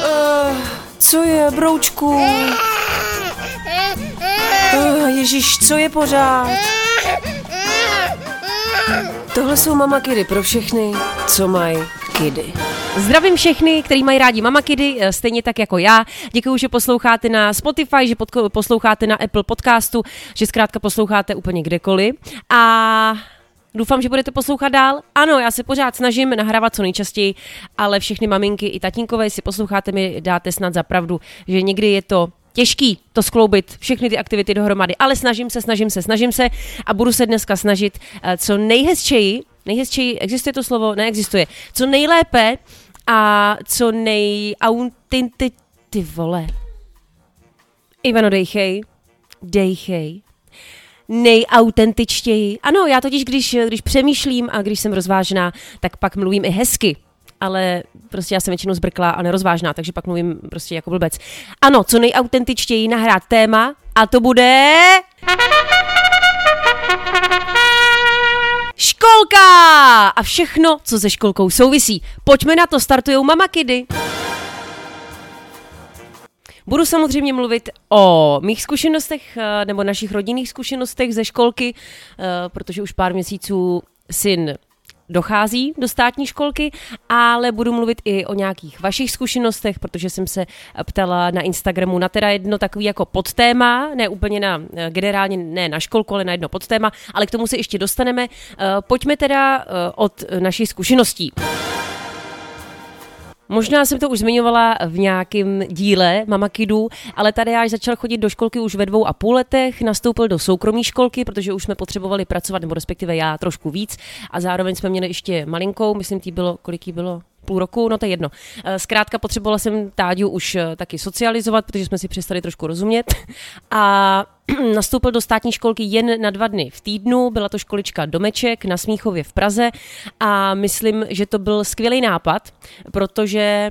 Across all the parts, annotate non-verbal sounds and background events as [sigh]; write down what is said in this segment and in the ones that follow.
Uh, co je, broučku? Uh, Ježíš, co je pořád? Tohle jsou mama kidy pro všechny, co mají kidy. Zdravím všechny, který mají rádi Mama Kidy, eh, stejně tak jako já. Děkuji, že posloucháte na Spotify, že posloucháte na Apple podcastu, že zkrátka posloucháte úplně kdekoliv. A Doufám, že budete poslouchat dál. Ano, já se pořád snažím nahrávat co nejčastěji, ale všechny maminky i tatínkové si posloucháte mi dáte snad za pravdu, že někdy je to těžký to skloubit, všechny ty aktivity dohromady, ale snažím se, snažím se, snažím se a budu se dneska snažit eh, co nejhezčeji, nejhezčeji, existuje to slovo? Neexistuje. Co nejlépe a co nejautentit... Ty vole. Ivano, dejchej. Dejchej. Nejautentičtěji. Ano, já totiž, když, když přemýšlím a když jsem rozvážná, tak pak mluvím i hezky ale prostě já jsem většinou zbrklá a nerozvážná, takže pak mluvím prostě jako blbec. Ano, co nejautentičtěji nahrát téma a to bude... Školka! A všechno, co se školkou souvisí. Pojďme na to, startujou Mama Kidy. Budu samozřejmě mluvit o mých zkušenostech eh, nebo našich rodinných zkušenostech ze školky, eh, protože už pár měsíců syn dochází do státní školky, ale budu mluvit i o nějakých vašich zkušenostech, protože jsem se ptala na Instagramu na teda jedno takový jako podtéma, ne úplně na generálně ne na školku, ale na jedno podtéma, ale k tomu se ještě dostaneme. Eh, pojďme teda od našich zkušeností. Možná jsem to už zmiňovala v nějakém díle Mama Kidu, ale tady já začal chodit do školky už ve dvou a půl letech, nastoupil do soukromé školky, protože už jsme potřebovali pracovat, nebo respektive já trošku víc. A zároveň jsme měli ještě malinkou, myslím, tý bylo, kolik jí bylo, půl roku, no to je jedno. Eh, zkrátka potřebovala jsem Táďu už eh, taky socializovat, protože jsme si přestali trošku rozumět. A [clears throat] nastoupil do státní školky jen na dva dny v týdnu, byla to školička Domeček na Smíchově v Praze. A myslím, že to byl skvělý nápad, protože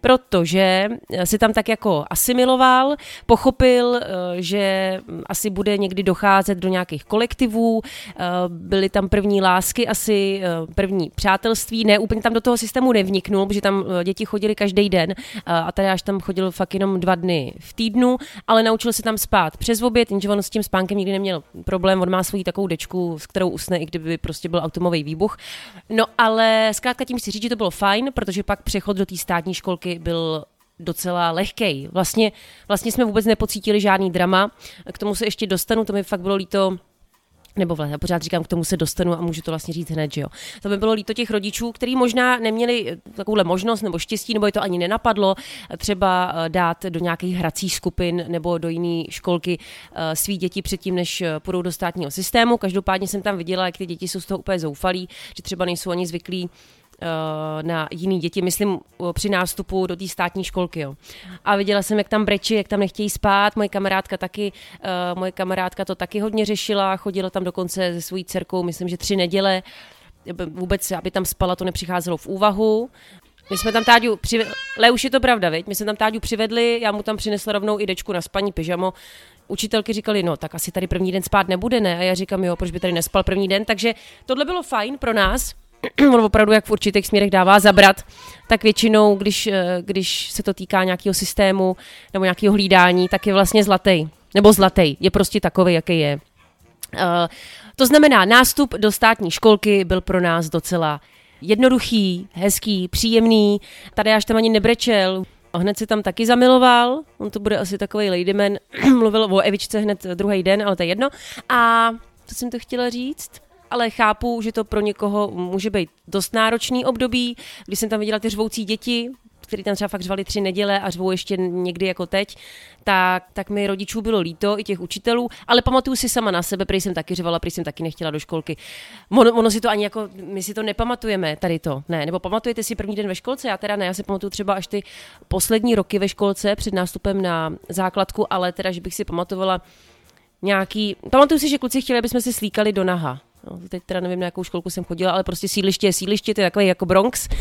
protože si tam tak jako asimiloval, pochopil, eh, že asi bude někdy docházet do nějakých kolektivů, eh, byly tam první lásky, asi eh, první přátelství, ne úplně tam do toho systému nevniknul, protože tam děti chodili každý den a tady až tam chodil fakt jenom dva dny v týdnu, ale naučil se tam spát přes oběd, jenže on s tím spánkem nikdy neměl problém, on má svoji takovou dečku, s kterou usne, i kdyby prostě byl automový výbuch. No ale zkrátka tím si říct, že to bylo fajn, protože pak přechod do té státní školky roky byl docela lehkej. Vlastně, vlastně jsme vůbec nepocítili žádný drama. K tomu se ještě dostanu, to mi fakt bylo líto nebo vlastně, já pořád říkám, k tomu se dostanu a můžu to vlastně říct hned, že jo. To by bylo líto těch rodičů, kteří možná neměli takovouhle možnost nebo štěstí, nebo je to ani nenapadlo, třeba eh, dát do nějakých hracích skupin nebo do jiné školky eh, svý děti předtím, než eh, půjdou do státního systému. Každopádně jsem tam viděla, jak ty děti jsou z toho úplně zoufalí, že třeba nejsou ani zvyklí Eh, na jiný děti, myslím eh, při nástupu do té státní školky. Jo. A viděla jsem, jak tam brečí, jak tam nechtějí spát, moje kamarádka taky, uh, moje kamarádka to taky hodně řešila, chodila tam dokonce se svojí dcerkou, myslím, že tři neděle, vůbec, aby tam spala, to nepřicházelo v úvahu. My jsme tam Táďu přivedli, už je to pravda, viď? My jsme tam Táďu přivedli, já mu tam přinesla rovnou i dečku na spaní pyžamo. Učitelky říkali, no tak asi tady první den spát nebude, ne? A já říkám, jo, proč by tady nespal první den? Takže tohle bylo fajn pro nás, [clears throat] on opravdu jak v určitých směrech dává zabrat, tak většinou, když, eh, když se to týká nějakého systému nebo nějakého hlídání, tak je vlastně zlatý. Nebo zlatý, je prostě takový, jaký je. Uh, to znamená, nástup do státní školky byl pro nás docela jednoduchý, hezký, příjemný. Tady až tam ani nebrečel. A hned si tam taky zamiloval, on to bude asi takový ladyman, [clears throat] mluvil o Evičce hned druhý den, ale to je jedno. A co jsem to chtěla říct? Ale chápu, že to pro někoho může být dost náročný období, kdy jsem tam viděla ty řvoucí děti, který tam třeba fakt řvali tři neděle a řvou ještě někdy jako teď, tak, tak mi rodičů bylo líto, i těch učitelů, ale pamatuju si sama na sebe, prý jsem taky řvala, prý jsem taky nechtěla do školky. Ono, ono si to ani jako, my si to nepamatujeme, tady to, ne, nebo pamatujete si první den ve školce, já teda ne, já si pamatuju třeba až ty poslední roky ve školce před nástupem na základku, ale teda, že bych si pamatovala nějaký, pamatuju si, že kluci chtěli, aby jsme si slíkali do naha, No, teď teda nevím, na jakou školku jsem chodila, ale prostě sídliště je sídliště, to je takový jako Bronx, uh,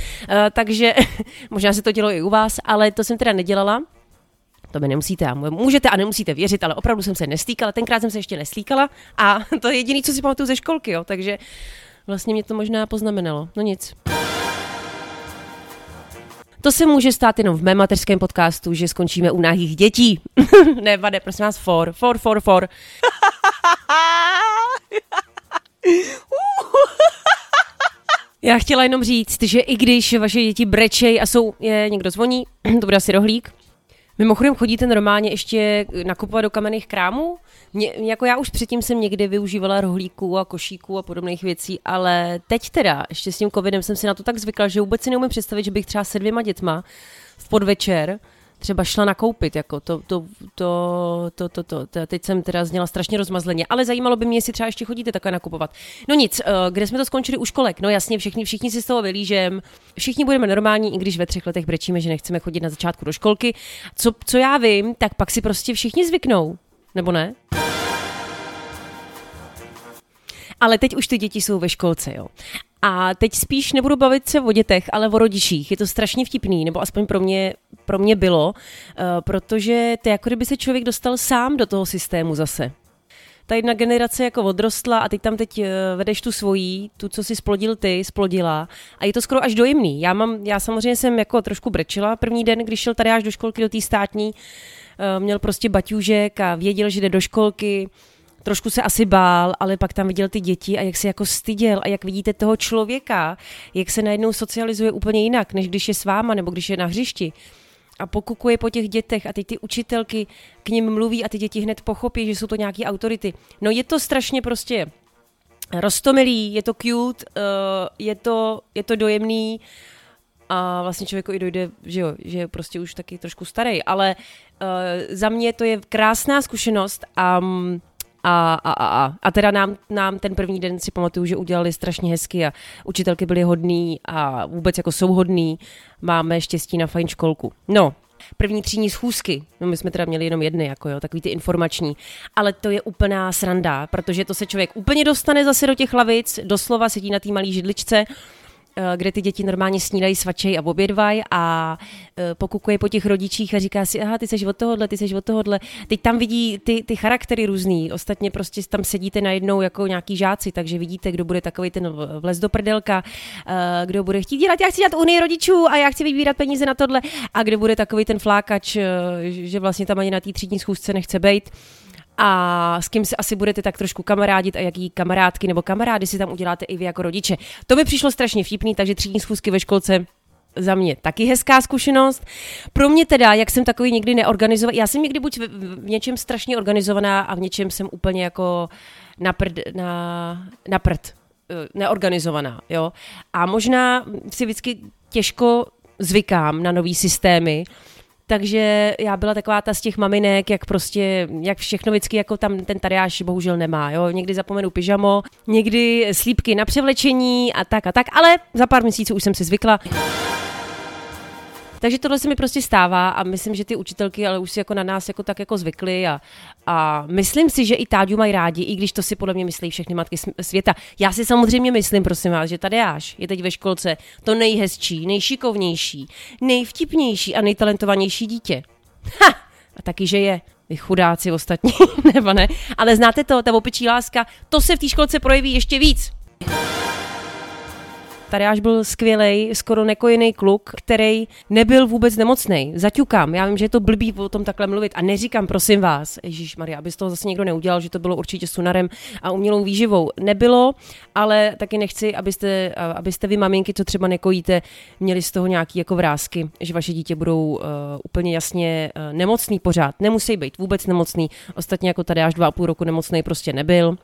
takže [laughs] možná se to dělo i u vás, ale to jsem teda nedělala. To by nemusíte a můžete a nemusíte věřit, ale opravdu jsem se nestýkala. Tenkrát jsem se ještě nestýkala a [laughs] to je jediné, co si pamatuju ze školky, jo, takže vlastně mě to možná poznamenalo. No nic. To se může stát jenom v mém mateřském podcastu, že skončíme u náhých dětí. [laughs] ne, vade, prosím vás, for, for, for, for. [laughs] Já chtěla jenom říct, že i když vaše děti brečej a jsou, je, někdo zvoní, [clears throat] to bude asi rohlík, Mimochodem chodíte normálně ještě nakupovat do kamenných krámů? Mě, jako já už předtím jsem někdy využívala rohlíků a košíků a podobných věcí, ale teď teda, ještě s tím covidem jsem si na to tak zvykla, že vůbec si neumím představit, že bych třeba se dvěma dětma v podvečer třeba šla nakoupit, jako to, to, to, to, to, to, to, teď jsem teda zněla strašně rozmazleně, ale zajímalo by mě, jestli třeba ještě chodíte takhle nakupovat. No nic, eh, kde jsme to skončili u školek? No jasně, všichni, všichni si z toho vylížem, všichni budeme normální, i když ve třech letech brečíme, že nechceme chodit na začátku do školky. Co, co já vím, tak pak si prostě všichni zvyknou, nebo ne? Ale teď už ty děti jsou ve školce, jo. A teď spíš nebudu bavit se o dětech, ale o rodičích. Je to strašně vtipný, nebo aspoň pro mě, pro mě bylo, uh, protože to je jako kdyby se člověk dostal sám do toho systému zase. Ta jedna generace jako odrostla a teď tam teď uh, vedeš tu svojí, tu, co si splodil ty, splodila a je to skoro až dojemný. Já, mám, já samozřejmě jsem jako trošku brečila první den, když šel tady až do školky, do té státní, uh, měl prostě baťůžek a věděl, že jde do školky, trošku se asi bál, ale pak tam viděl ty děti a jak se jako styděl a jak vidíte toho člověka, jak se najednou socializuje úplně jinak, než když je s váma nebo když je na hřišti a pokukuje po těch dětech a teď ty učitelky k ním mluví a ty děti hned pochopí, že jsou to nějaký autority. No je to strašně prostě rostomilý, je to cute, uh, je, to, je to dojemný a vlastně člověku i dojde, že jo, že je prostě už taky trošku starý, ale uh, za mě to je krásná zkušenost a um, a, a, a, a. a teda nám, nám ten první den si pamatuju, že udělali strašně hezky a učitelky byly hodný a vůbec jako jsou hodný. Máme štěstí na fajn školku. No, první třídní schůzky, no my jsme teda měli jenom jedny, jako jo, takový ty informační, ale to je úplná sranda, protože to se člověk úplně dostane zase do těch lavic, doslova sedí na té malé židličce kde ty děti normálně snídají, svačej a obědvají a eh, pokukuje po těch rodičích a říká si, aha, ty seš od tohohle, ty seš od tohohle. Teď tam vidí ty, ty charaktery různý, ostatně prostě tam sedíte najednou jako nějaký žáci, takže vidíte, kdo bude takový ten vlez do prdelka, eh, kdo bude chtít dělat, já chci dělat unii rodičů a já chci vybírat peníze na tohle. A kdo bude takový ten flákač, že vlastně tam ani na té třídní schůzce nechce být a s kým se asi budete tak trošku kamarádit a jaký kamarádky nebo kamarády si tam uděláte i vy jako rodiče. To mi přišlo strašně vtipný, takže třídní schůzky ve školce za mě taky hezká zkušenost. Pro mě teda, jak jsem takový někdy neorganizovaný, já jsem někdy buď v, v něčem strašně organizovaná a v něčem jsem úplně jako na prd, na, na prd eh, neorganizovaná, jo. A možná si vždycky těžko zvykám na nový systémy, takže já byla taková ta z těch maminek, jak prostě, jak všechno vždycky, jako tam ten tariáš bohužel nemá, jo. Někdy zapomenu pyžamo, někdy slípky na převlečení a tak a tak, ale za pár měsíců už jsem si zvykla. Takže tohle se mi prostě stává a myslím, že ty učitelky ale už si jako na nás jako tak jako zvykly a, a myslím si, že i Táďu mají rádi, i když to si podle mě myslí všechny matky světa. Já si samozřejmě myslím, prosím vás, že Tadeáš je teď ve školce to nejhezčí, nejšikovnější, nejvtipnější a nejtalentovanější dítě. Ha! A taky, že je vy chudáci ostatní, [laughs] nebo ne? Ale znáte to, ta opičí láska, to se v té školce projeví ještě víc. Tadeáš byl skvělý, skoro nekojený kluk, který nebyl vůbec nemocný. Zaťukám, já vím, že je to blbý o tom takhle mluvit a neříkám, prosím vás, Ježíš Maria, aby z toho zase někdo neudělal, že to bylo určitě sunarem a umělou výživou. Nebylo, ale taky nechci, abyste, abyste vy maminky, co třeba nekojíte, měli z toho nějaký jako vrázky, že vaše dítě budou uh, úplně jasně uh, nemocný pořád. Nemusí být vůbec nemocný. Ostatně jako tady až dva a půl roku nemocný prostě nebyl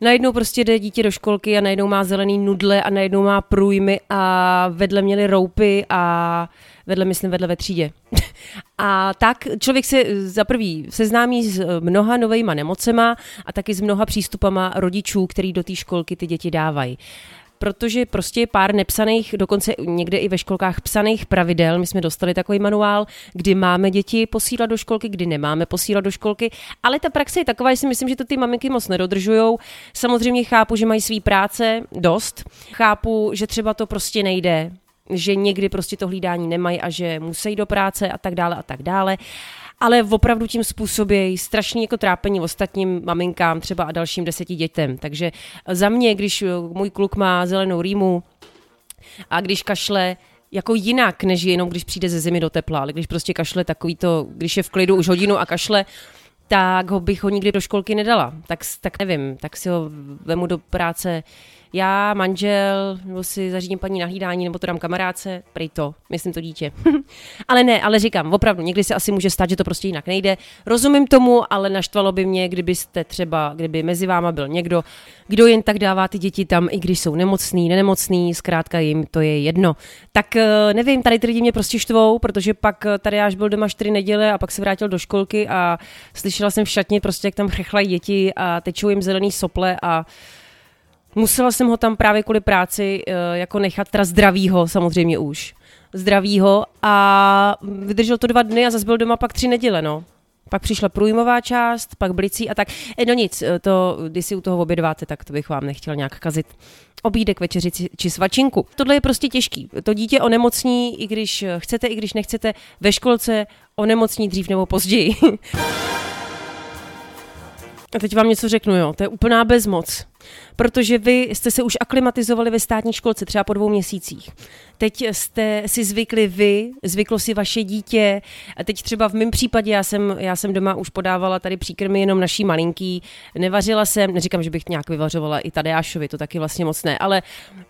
najednou prostě jde dítě do školky a najednou má zelený nudle a najednou má průjmy a vedle měli roupy a vedle, myslím, vedle ve třídě. [laughs] a tak člověk se za prvý seznámí s mnoha novejma nemocema a taky s mnoha přístupama rodičů, který do té školky ty děti dávají protože prostě pár nepsaných, dokonce někde i ve školkách psaných pravidel. My jsme dostali takový manuál, kdy máme děti posílat do školky, kdy nemáme posílat do školky, ale ta praxe je taková, že si myslím, že to ty maminky moc nedodržujou. Samozřejmě chápu, že mají svý práce dost. Chápu, že třeba to prostě nejde, že někdy prostě to hlídání nemají a že musí do práce a tak dále a tak dále ale opravdu tím způsobí strašně jako trápení ostatním maminkám třeba a dalším deseti dětem. Takže za mě, když můj kluk má zelenou rýmu a když kašle, jako jinak, než jenom když přijde ze zimy do tepla, ale když prostě kašle takový to, když je v klidu už hodinu a kašle, tak ho bych ho nikdy do školky nedala. Tak, tak nevím, tak si ho vemu do práce já, manžel, nebo si zařídím paní nahlídání, nebo to dám kamarádce, prej to, myslím to dítě. [laughs] ale ne, ale říkám, opravdu, někdy se asi může stát, že to prostě jinak nejde. Rozumím tomu, ale naštvalo by mě, kdybyste třeba, kdyby mezi váma byl někdo, kdo jen tak dává ty děti tam, i když jsou nemocný, nenemocný, zkrátka jim to je jedno. Tak eh, nevím, tady ty lidi mě prostě štvou, protože pak eh, tady až byl doma čtyři neděle a pak se vrátil do školky a slyšela jsem v šatně prostě, jak tam chrchlají děti a tečou jim zelený sople a Musela jsem ho tam právě kvůli práci uh, jako nechat, teda zdravýho samozřejmě už, zdravýho a vydržel to dva dny a zase byl doma pak tři neděle, no. Pak přišla průjmová část, pak blicí a tak. E, no nic, eh, to, když si u toho obědváte, tak to bych vám nechtěl nějak kazit obídek, večeři či svačinku. Tohle je prostě těžký. To dítě onemocní, i když chcete, i když nechcete, ve školce onemocní dřív nebo později. [laughs] a teď vám něco řeknu, jo, to je úplná bezmoc protože vy jste se už aklimatizovali ve státní školce třeba po dvou měsících. Teď jste si zvykli vy, zvyklo si vaše dítě. A teď třeba v mém případě, já jsem, já jsem doma už podávala tady příkrmy jenom naší malinký, nevařila jsem, neříkám, že bych nějak vyvařovala i Tadeášovi, to taky vlastně moc ne, ale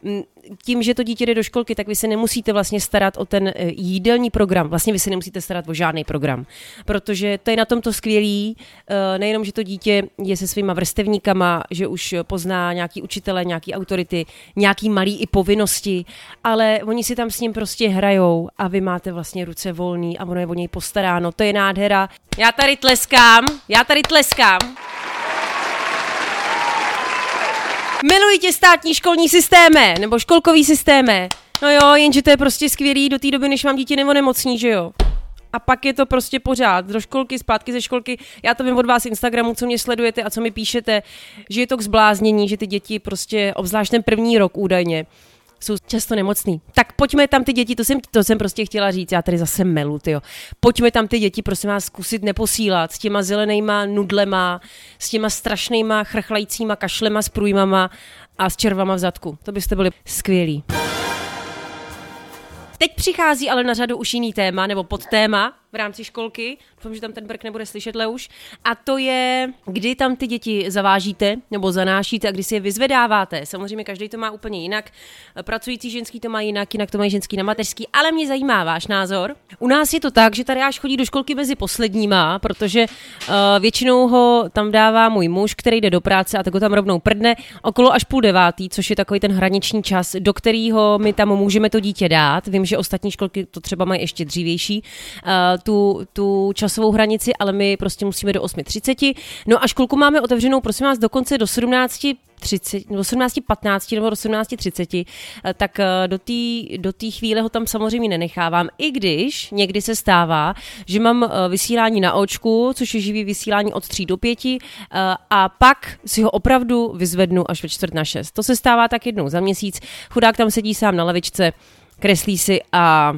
mm, tím, že to dítě jde do školky, tak vy se nemusíte vlastně starat o ten eh, jídelní program. Vlastně vy se nemusíte starat o žádný program, protože to je na tom to skvělý. Eh, nejenom, že to dítě je se svýma vrstevníkama, že už pozná nějaký učitele, nějaký autority, nějaký malý i povinnosti, ale oni si tam s ním prostě hrajou a vy máte vlastně ruce volný a ono je o něj postaráno. To je nádhera. Já tady tleskám, já tady tleskám. Miluji tě státní školní systémy, nebo školkový systémy. No jo, jenže to je prostě skvělý do té doby, než mám dítě nebo nemocní, že jo? A pak je to prostě pořád. Do školky, zpátky ze školky. Já to vím od vás Instagramu, co mě sledujete a co mi píšete, že je to k zbláznění, že ty děti prostě, obzvlášť ten první rok údajně, jsou často nemocný. Tak pojďme tam ty děti, to jsem, to jsem prostě chtěla říct, já tady zase melu, tyjo. Pojďme tam ty děti, prosím vás, zkusit neposílat s těma zelenýma nudlema, s těma strašnýma chrchlajícíma kašlema s průjmama a s červama v zadku. To byste byli skvělí. Teď přichází ale na řadu už jiný téma, nebo podtéma v rámci školky. Doufám, že tam ten brk nebude slyšet, Leuš. A to je, kdy tam ty děti zavážíte nebo zanášíte a kdy si je vyzvedáváte. Samozřejmě každý to má úplně jinak. Pracující ženský to má jinak, jinak to mají ženský na mateřský, ale mě zajímá váš názor. U nás je to tak, že tady až chodí do školky mezi posledníma, protože uh, většinou ho tam dává můj muž, který jde do práce a tak ho tam rovnou prdne okolo až půl devátý, což je takový ten hraniční čas, do kterého my tam můžeme to dítě dát. Vím, že ostatní školky to třeba mají ještě dřívější. Uh, tu, tu časovou hranici, ale my prostě musíme do 8.30. No a školku máme otevřenou, prosím vás, dokonce do 17 30, nebo 18.15 nebo 18.30, eh, tak eh, do té do tý chvíle ho tam samozřejmě nenechávám, i když někdy se stává, že mám eh, vysílání na očku, což je živý vysílání od 3 do 5 a pak si ho opravdu vyzvednu až ve čtvrt na 6. To se stává tak jednou za měsíc. Chudák tam sedí sám na lavičce, kreslí si a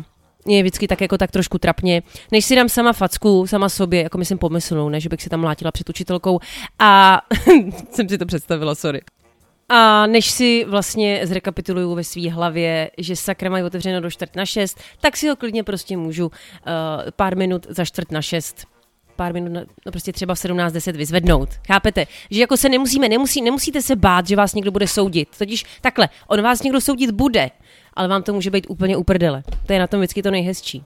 je vždycky tak jako tak trošku trapně, než si dám sama facku, sama sobě, jako myslím pomyslnou, ne, že bych si tam mlátila před učitelkou a [laughs] jsem si to představila, sorry. A než si vlastně zrekapituluju ve své hlavě, že sakra mají otevřeno do čtvrt na šest, tak si ho klidně prostě můžu uh, pár minut za čtvrt na šest pár minut, no prostě třeba v 17.10 vyzvednout. Chápete? Že jako se nemusíme, nemusí, nemusíte se bát, že vás někdo bude soudit. Totiž takhle, on vás někdo soudit bude, ale vám to může být úplně uprdele. To je na tom vždycky to nejhezčí.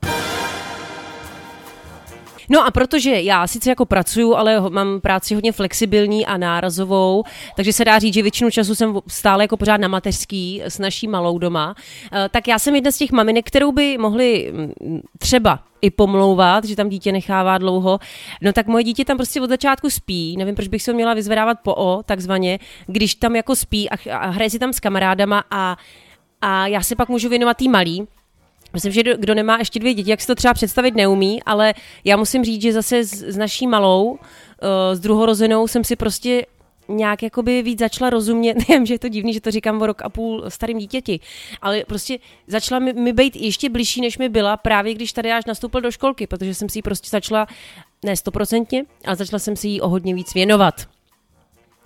No a protože já sice jako pracuju, ale mám práci hodně flexibilní a nárazovou, takže se dá říct, že většinu času jsem stále jako pořád na mateřský s naší malou doma, eh, tak já jsem jedna z těch maminek, kterou by mohli mm, třeba i pomlouvat, že tam dítě nechává dlouho. No tak moje dítě tam prostě od začátku spí, nevím, proč bych se měla vyzvedávat po O, takzvaně, když tam jako spí a, a hraje si tam s kamarádama a a já se pak můžu věnovat tý malý, Myslím, že kdo nemá ještě dvě děti, jak si to třeba představit neumí, ale já musím říct, že zase s, s naší malou, s druhorozenou jsem si prostě nějak jakoby víc začala rozumět, [laughs] nevím, že je to divný, že to říkám o rok a půl starým dítěti, ale prostě začala mi, mi být ještě blížší, než mi byla právě když tady až nastoupil do školky, protože jsem si ji prostě začala, ne stoprocentně, ale začala jsem si ji o hodně víc věnovat.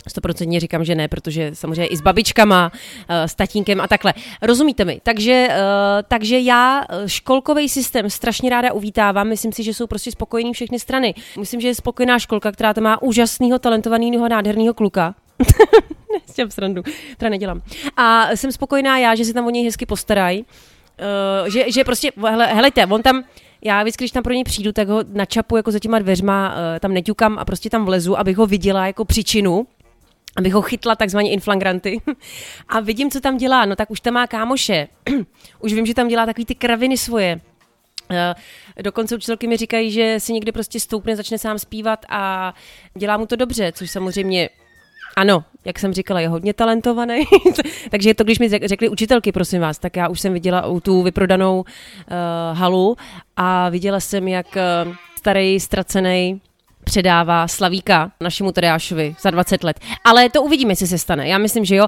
Stoprocentně říkám, že ne, protože samozřejmě i s babičkama, s tatínkem a takhle. Rozumíte mi? Takže, takže já školkový systém strašně ráda uvítávám. Myslím si, že jsou prostě spokojení všechny strany. Myslím, že je spokojená školka, která tam má úžasného, talentovaného, nádherného kluka. [laughs] S těm srandu, teda nedělám. A jsem spokojená já, že se tam o něj hezky postarají. Že, že prostě, hele, helejte, on tam, já vždycky, když tam pro něj přijdu, tak ho načapu jako za těma dveřma, tam neťukám a prostě tam vlezu, abych ho viděla jako příčinu, abych ho chytla takzvaně inflagranty [laughs] a vidím, co tam dělá, no tak už tam má kámoše, [clears throat] už vím, že tam dělá takový ty kraviny svoje, Uh, dokonce učitelky mi říkají, že si někdy prostě stoupne, začne sám zpívat a dělá mu to dobře, což samozřejmě ano, jak jsem říkala, je hodně talentovaný. [laughs] Takže to, když mi řekli učitelky, prosím vás, tak já už jsem viděla tu vyprodanou uh, halu a viděla jsem, jak uh, starý, ztracený předává Slavíka našemu Tadeášovi za 20 let. Ale to uvidíme, jestli se stane. Já myslím, že jo.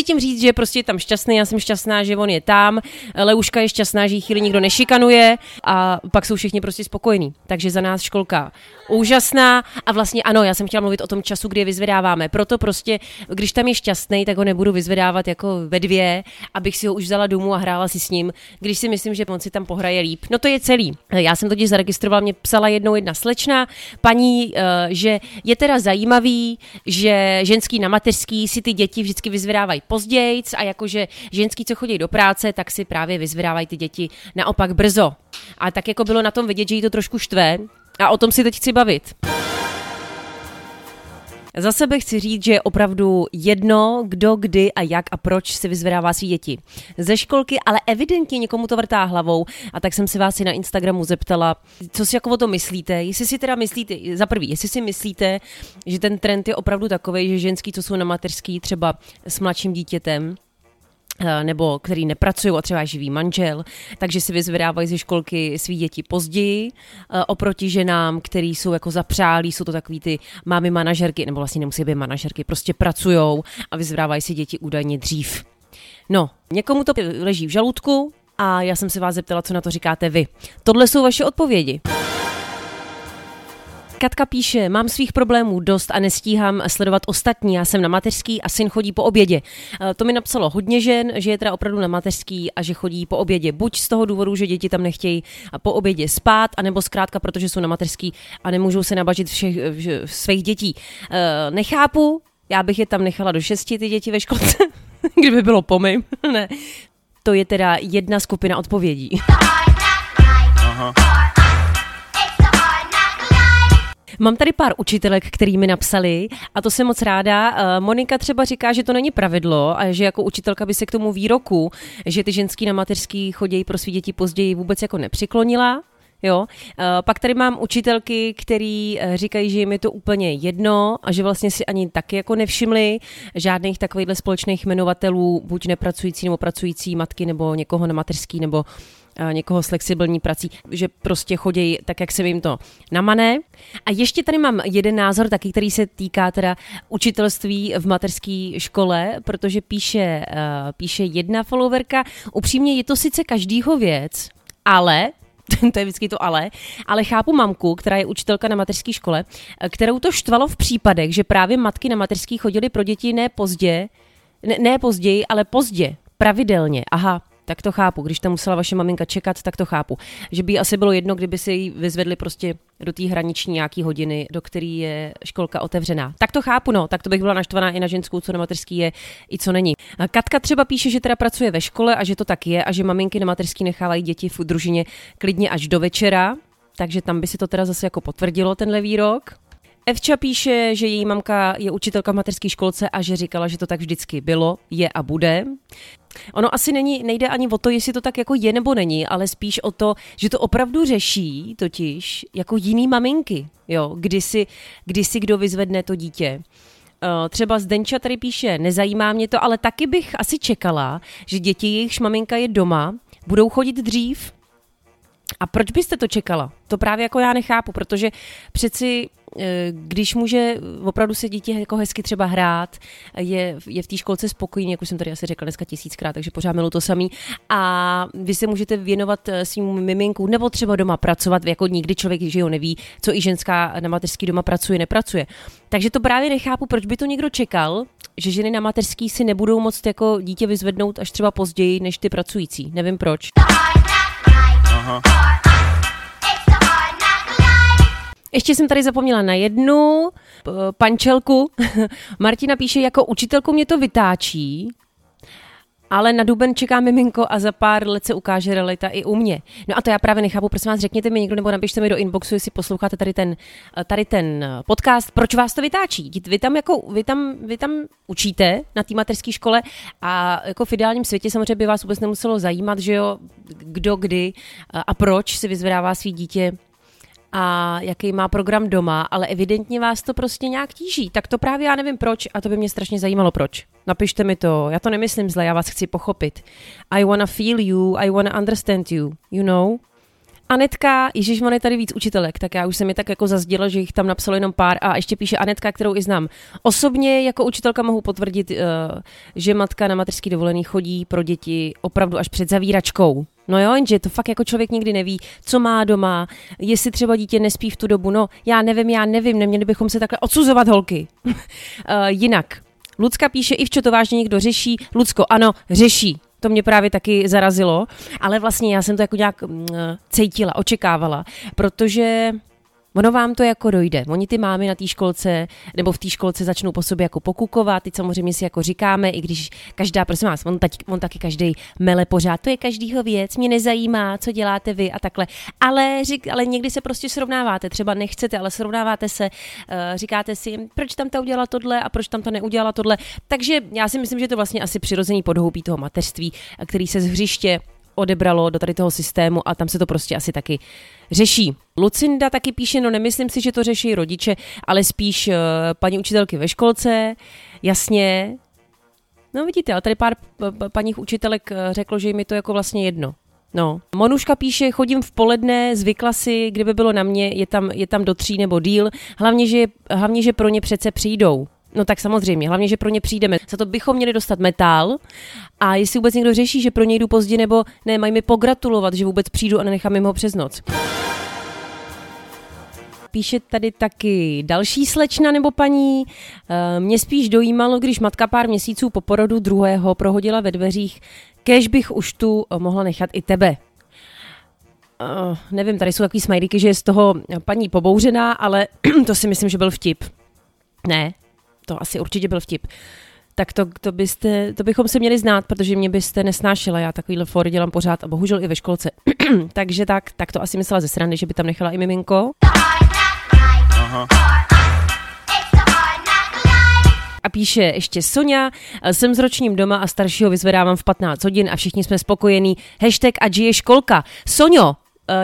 Chci tím říct, že prostě je tam šťastný, já jsem šťastná, že on je tam, Leuška je šťastná, že jí chvíli nikdo nešikanuje a pak jsou všichni prostě spokojení. Takže za nás školka úžasná a vlastně ano, já jsem chtěla mluvit o tom času, kdy je vyzvedáváme. Proto prostě, když tam je šťastný, tak ho nebudu vyzvedávat jako ve dvě, abych si ho už vzala domů a hrála si s ním, když si myslím, že on si tam pohraje líp. No to je celý. Já jsem totiž zaregistrovala, mě psala jednou jedna slečna, paní, eh, že je teda zajímavý, že ženský na mateřský si ty děti vždycky vyzvedávají později a jakože ženský, co chodí do práce, tak si právě vyzvedávají ty děti naopak brzo. A tak jako bylo na tom vidět, že jí to trošku štve, a o tom si teď chci bavit. Za sebe chci říct, že je opravdu jedno, kdo, kdy a jak a proč si vyzvedává svý děti. Ze školky, ale evidentně někomu to vrtá hlavou a tak jsem si vás i na Instagramu zeptala, co si jako o to myslíte. Jestli si teda myslíte, za prvý, jestli si myslíte, že ten trend je opravdu takový, že ženský, co jsou na mateřský, třeba s mladším dítětem, nebo který nepracují a třeba živý manžel, takže si vyzvedávají ze školky svý děti později eh, oproti ženám, který jsou jako zapřálí, jsou to takový ty mámy manažerky, nebo vlastně nemusí být manažerky, prostě pracují a vyzvedávají si děti údajně dřív. No, někomu to leží v žaludku a já jsem se vás zeptala, co na to říkáte vy. Tohle jsou vaše odpovědi. Katka píše, mám svých problémů dost a nestíhám sledovat ostatní. Já jsem na mateřský a syn chodí po obědě. Eh, to mi napsalo hodně žen, že je teda opravdu na mateřský a že chodí po obědě. Buď z toho důvodu, že děti tam nechtějí po obědě spát, anebo zkrátka, protože jsou na mateřský a nemůžou se nabažit všech, svých dětí. Eh, nechápu, já bych je tam nechala do šesti, ty děti ve školce, [laughs] kdyby bylo po mým. [laughs] ne. To je teda jedna skupina odpovědí. Aha. Mám tady pár učitelek, který mi napsali a to jsem moc ráda. Eh, Monika třeba říká, že to není pravidlo a že jako učitelka by se k tomu výroku, že ty ženský na mateřský chodí pro svý děti později vůbec jako nepřiklonila. Jo. Eh, pak tady mám učitelky, který eh, říkají, že jim je to úplně jedno a že vlastně si ani taky jako nevšimli žádných takovýchhle společných jmenovatelů, buď nepracující nebo pracující matky nebo někoho na mateřský nebo někoho s flexibilní prací, že prostě chodí tak, jak se jim to namane. A ještě tady mám jeden názor taky, který se týká teda učitelství v mateřské škole, protože píše, píše jedna followerka, upřímně je to sice každýho věc, ale [laughs] to je vždycky to ale, ale chápu mamku, která je učitelka na mateřské škole, kterou to štvalo v případech, že právě matky na mateřský chodily pro děti ne pozdě, ne, ne později, ale pozdě, pravidelně. Aha, tak to chápu. Když tam musela vaše maminka čekat, tak to chápu. Že by asi bylo jedno, kdyby si ji vyzvedli prostě do té hraniční nějaký hodiny, do který je školka otevřená. Tak to chápu, no, tak to bych byla naštvaná i na ženskou, co na mateřský je, i co není. Katka třeba píše, že teda pracuje ve škole a že to tak je a že maminky na mateřský nechávají děti v družině klidně až do večera, takže tam by si to teda zase jako potvrdilo tenhle výrok. Evča píše, že její mamka je učitelka v mateřské školce a že říkala, že to tak vždycky bylo, je a bude. Ono asi není, nejde ani o to, jestli to tak jako je nebo není, ale spíš o to, že to opravdu řeší totiž jako jiný maminky, jo, kdy si, kdy si kdo vyzvedne to dítě. Uh, třeba Zdenča tady píše, nezajímá mě to, ale taky bych asi čekala, že děti, jejichž maminka je doma, budou chodit dřív. A proč byste to čekala? To právě jako já nechápu, protože přeci eh, když může opravdu se dítě jako hezky třeba hrát, je, je v té školce spokojený, jak už jsem tady asi řekla dneska tisíckrát, takže pořád milu to samý. A vy se můžete věnovat eh, svým miminku nebo třeba doma pracovat, jako nikdy člověk, že jo, neví, co i ženská na mateřský doma pracuje, nepracuje. Takže to právě nechápu, proč by to někdo čekal, že ženy na mateřský si nebudou moct jako dítě vyzvednout až třeba později než ty pracující. Nevím proč. Aha. Ještě jsem tady zapomněla na jednu pančelku. [laughs] Martina píše, jako učitelku mě to vytáčí, ale na duben čeká miminko a za pár let se ukáže realita i u mě. No a to já právě nechápu, prosím vás, řekněte mi někdo nebo napište mi do inboxu, jestli posloucháte tady ten, tady ten podcast, proč vás to vytáčí. Vy tam, jako, vy tam, vy tam učíte na té mateřské škole a jako v ideálním světě samozřejmě by vás vůbec nemuselo zajímat, že jo, kdo, kdy a proč si vyzvedává svý dítě a jaký má program doma, ale evidentně vás to prostě nějak tíží. Tak to právě já nevím proč a to by mě strašně zajímalo proč. Napište mi to, já to nemyslím zle, já vás chci pochopit. I wanna feel you, I wanna understand you, you know? Anetka, Ježíš, je tady víc učitelek, tak já už jsem je tak jako zazděla, že jich tam napsalo jenom pár a ještě píše Anetka, kterou i znám. Osobně jako učitelka mohu potvrdit, uh, že matka na mateřský dovolený chodí pro děti opravdu až před zavíračkou. No jo, jenže to fakt jako člověk nikdy neví, co má doma, jestli třeba dítě nespí v tu dobu. No, já nevím, já nevím, neměli bychom se takhle odsuzovat holky. uh, [laughs] jinak, Lucka píše, i v to vážně někdo řeší. Lucko, ano, řeší. To mě právě taky zarazilo, ale vlastně já jsem to jako nějak mm, cítila, očekávala, protože Ono vám to jako dojde. Oni ty mámy na té školce nebo v té školce začnou po sobě jako pokukovat. Teď samozřejmě si jako říkáme, i když každá, prosím vás, on, taky, on taky každý mele pořád, to je každýho věc, mě nezajímá, co děláte vy a takhle. Ale, řík, ale někdy se prostě srovnáváte, třeba nechcete, ale srovnáváte se, uh, říkáte si, proč tam ta udělala tohle a proč tam ta neudělala tohle. Takže já si myslím, že to vlastně asi přirozený podhoubí toho mateřství, který se z hřiště odebralo do tady toho systému a tam se to prostě asi taky řeší. Lucinda taky píše, no nemyslím si, že to řeší rodiče, ale spíš uh, paní učitelky ve školce, jasně. No vidíte, ale tady pár paních učitelek eh, řeklo, že jim je to jako vlastně jedno. No, Monuška píše, chodím v poledne, zvykla si, kdyby bylo na mě, je tam, je tam do tří nebo díl, hlavně že, hlavně, že pro ně přece přijdou. No tak samozřejmě, hlavně, že pro ně přijdeme. Za to bychom měli dostat metál a jestli vůbec někdo řeší, že pro něj jdu pozdě nebo ne, mají mi pogratulovat, že vůbec přijdu a nenechám jim ho přes noc. Píše tady taky další slečna nebo paní. Eh, mě spíš dojímalo, když matka pár měsíců po porodu druhého prohodila ve dveřích, kež bych už tu mohla nechat i tebe. Uh, nevím, tady jsou takový smajlíky, že je z toho paní pobouřená, ale [clears throat] to si myslím, že byl vtip. Ne, to asi určitě byl vtip. Tak to, to, byste, to bychom se měli znát, protože mě byste nesnášela. Já takovýhle fory dělám pořád a bohužel i ve školce. [clears throat] Takže tak, tak to asi myslela ze strany, že by tam nechala i miminko. Aha. A píše ještě Sonja, jsem s ročním doma a staršího vyzvedávám v 15 hodin a všichni jsme spokojení. Hashtag a je školka. Sonjo,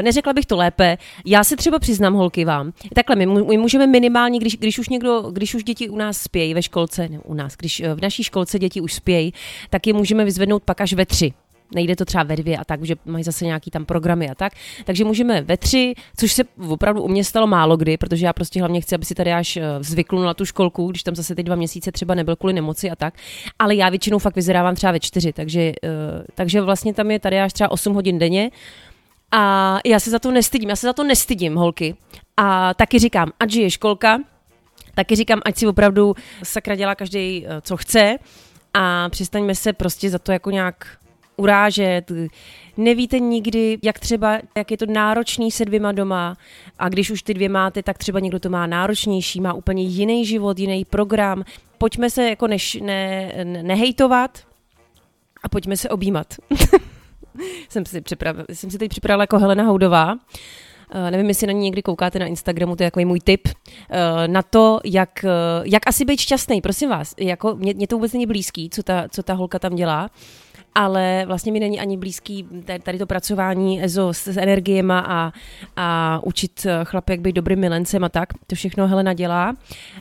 neřekla bych to lépe. Já se třeba přiznám, holky vám. Takhle, my, my můžeme minimálně, když, když už někdo, když už děti u nás spějí ve školce, ne u nás, když eh, v naší školce děti už spějí, tak je můžeme vyzvednout pak až ve tři nejde to třeba ve dvě a tak, že mají zase nějaký tam programy a tak. Takže můžeme ve tři, což se opravdu u mě stalo málo kdy, protože já prostě hlavně chci, aby si tady až eh, zvyknul na tu školku, když tam zase ty dva měsíce třeba nebyl kvůli nemoci a tak. Ale já většinou fakt vyzerávám třeba ve čtyři, takže, takže vlastně tam je tady až třeba 8 hodin denně a já se za to nestydím, já se za to nestydím, holky. A taky říkám, ať je školka, taky říkám, ať si opravdu sakra dělá každý, eh, co chce a přestaňme se prostě za to jako nějak urážet. Nevíte nikdy, jak třeba, jak je to náročný se dvěma doma a když už ty dvě máte, tak třeba někdo to má náročnější, má úplně jiný život, jiný program. Pojďme se jako než, ne, nehejtovat a pojďme se objímat. [laughs] jsem, si připravila, jsem si teď připravila jako Helena Houdová. Uh, nevím, jestli na ní někdy koukáte na Instagramu, to je jako můj tip, uh, na to, jak, uh, jak asi být šťastný, prosím vás. Jako, mě, mě to vůbec není blízký, co ta, co ta holka tam dělá. Ale vlastně mi není ani blízký tady to pracování EZO s, s energiema a, a učit chlapy, jak být dobrým milencem a tak. To všechno Helena dělá.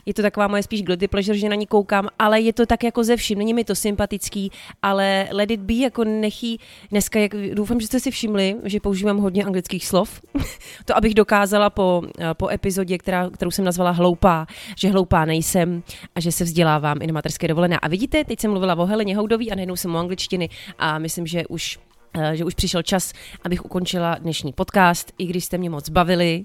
Je to taková moje spíš guilty pleasure, že na ní koukám, ale je to tak jako ze vším. Není mi to sympatický, ale let it be, jako nechý. Dneska, jak, doufám, že jste si všimli, že používám hodně anglických slov. [laughs] to, abych dokázala po, po epizodě, která, kterou jsem nazvala hloupá, že hloupá nejsem a že se vzdělávám i na materské dovolené. A vidíte, teď jsem mluvila o Heleně Houdový a najednou jsem o angličtiny a myslím, že už eh, že už přišel čas, abych ukončila dnešní podcast, i když jste mě moc bavili,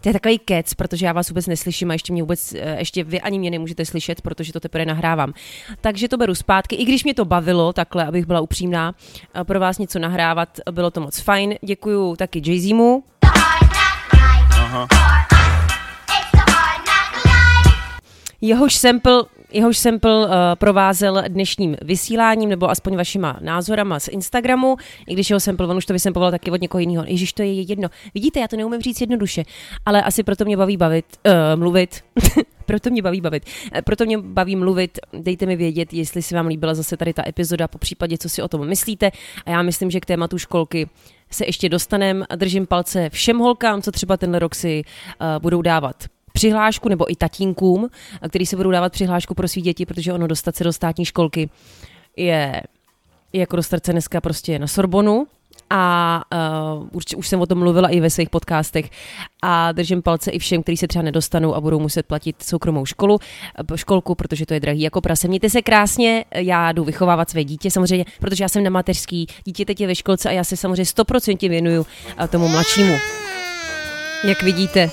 to je takový kec, protože já vás vůbec neslyším a ještě mě vůbec, eh, ještě vy ani mě nemůžete slyšet, protože to teprve nahrávám. Takže to beru zpátky, i když mě to bavilo takhle, abych byla upřímná, eh, pro vás něco nahrávat, bylo to moc fajn. Děkuju taky Jay-Zimu. Aha. Jehož sample jehož sample uh, provázel dnešním vysíláním, nebo aspoň vašima názorama z Instagramu, i když jeho sample, on už to vysempoval taky od někoho jiného. Ježíš, to je jedno. Vidíte, já to neumím říct jednoduše, ale asi proto mě baví bavit, uh, mluvit. [laughs] proto mě baví bavit. Eh, proto mě baví mluvit. Dejte mi vědět, jestli se vám líbila zase tady ta epizoda, po případě, co si o tom myslíte. A já myslím, že k tématu školky se ještě dostanem. Držím palce všem holkám, co třeba tenhle rok si uh, budou dávat přihlášku, nebo i tatínkům, který se budou dávat přihlášku pro svý děti, protože ono dostat se do státní školky je, je jako dostat se dneska prostě na Sorbonu, a uh, už, už jsem o tom mluvila i ve svých podcastech a držím palce i všem, kteří se třeba nedostanou a budou muset platit soukromou školu, uh, školku, protože to je drahý jako prase. Mějte se krásně, já jdu vychovávat své dítě samozřejmě, protože já jsem na mateřský, dítě teď je ve školce a já se samozřejmě stoprocentně věnuju uh, tomu mladšímu. Jak vidíte.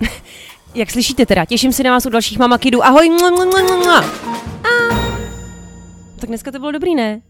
[laughs] Jak slyšíte teda, těším se na vás u dalších mamakidů. Ahoj! Mua, mua, mua, mua. Tak dneska to bylo dobrý, ne?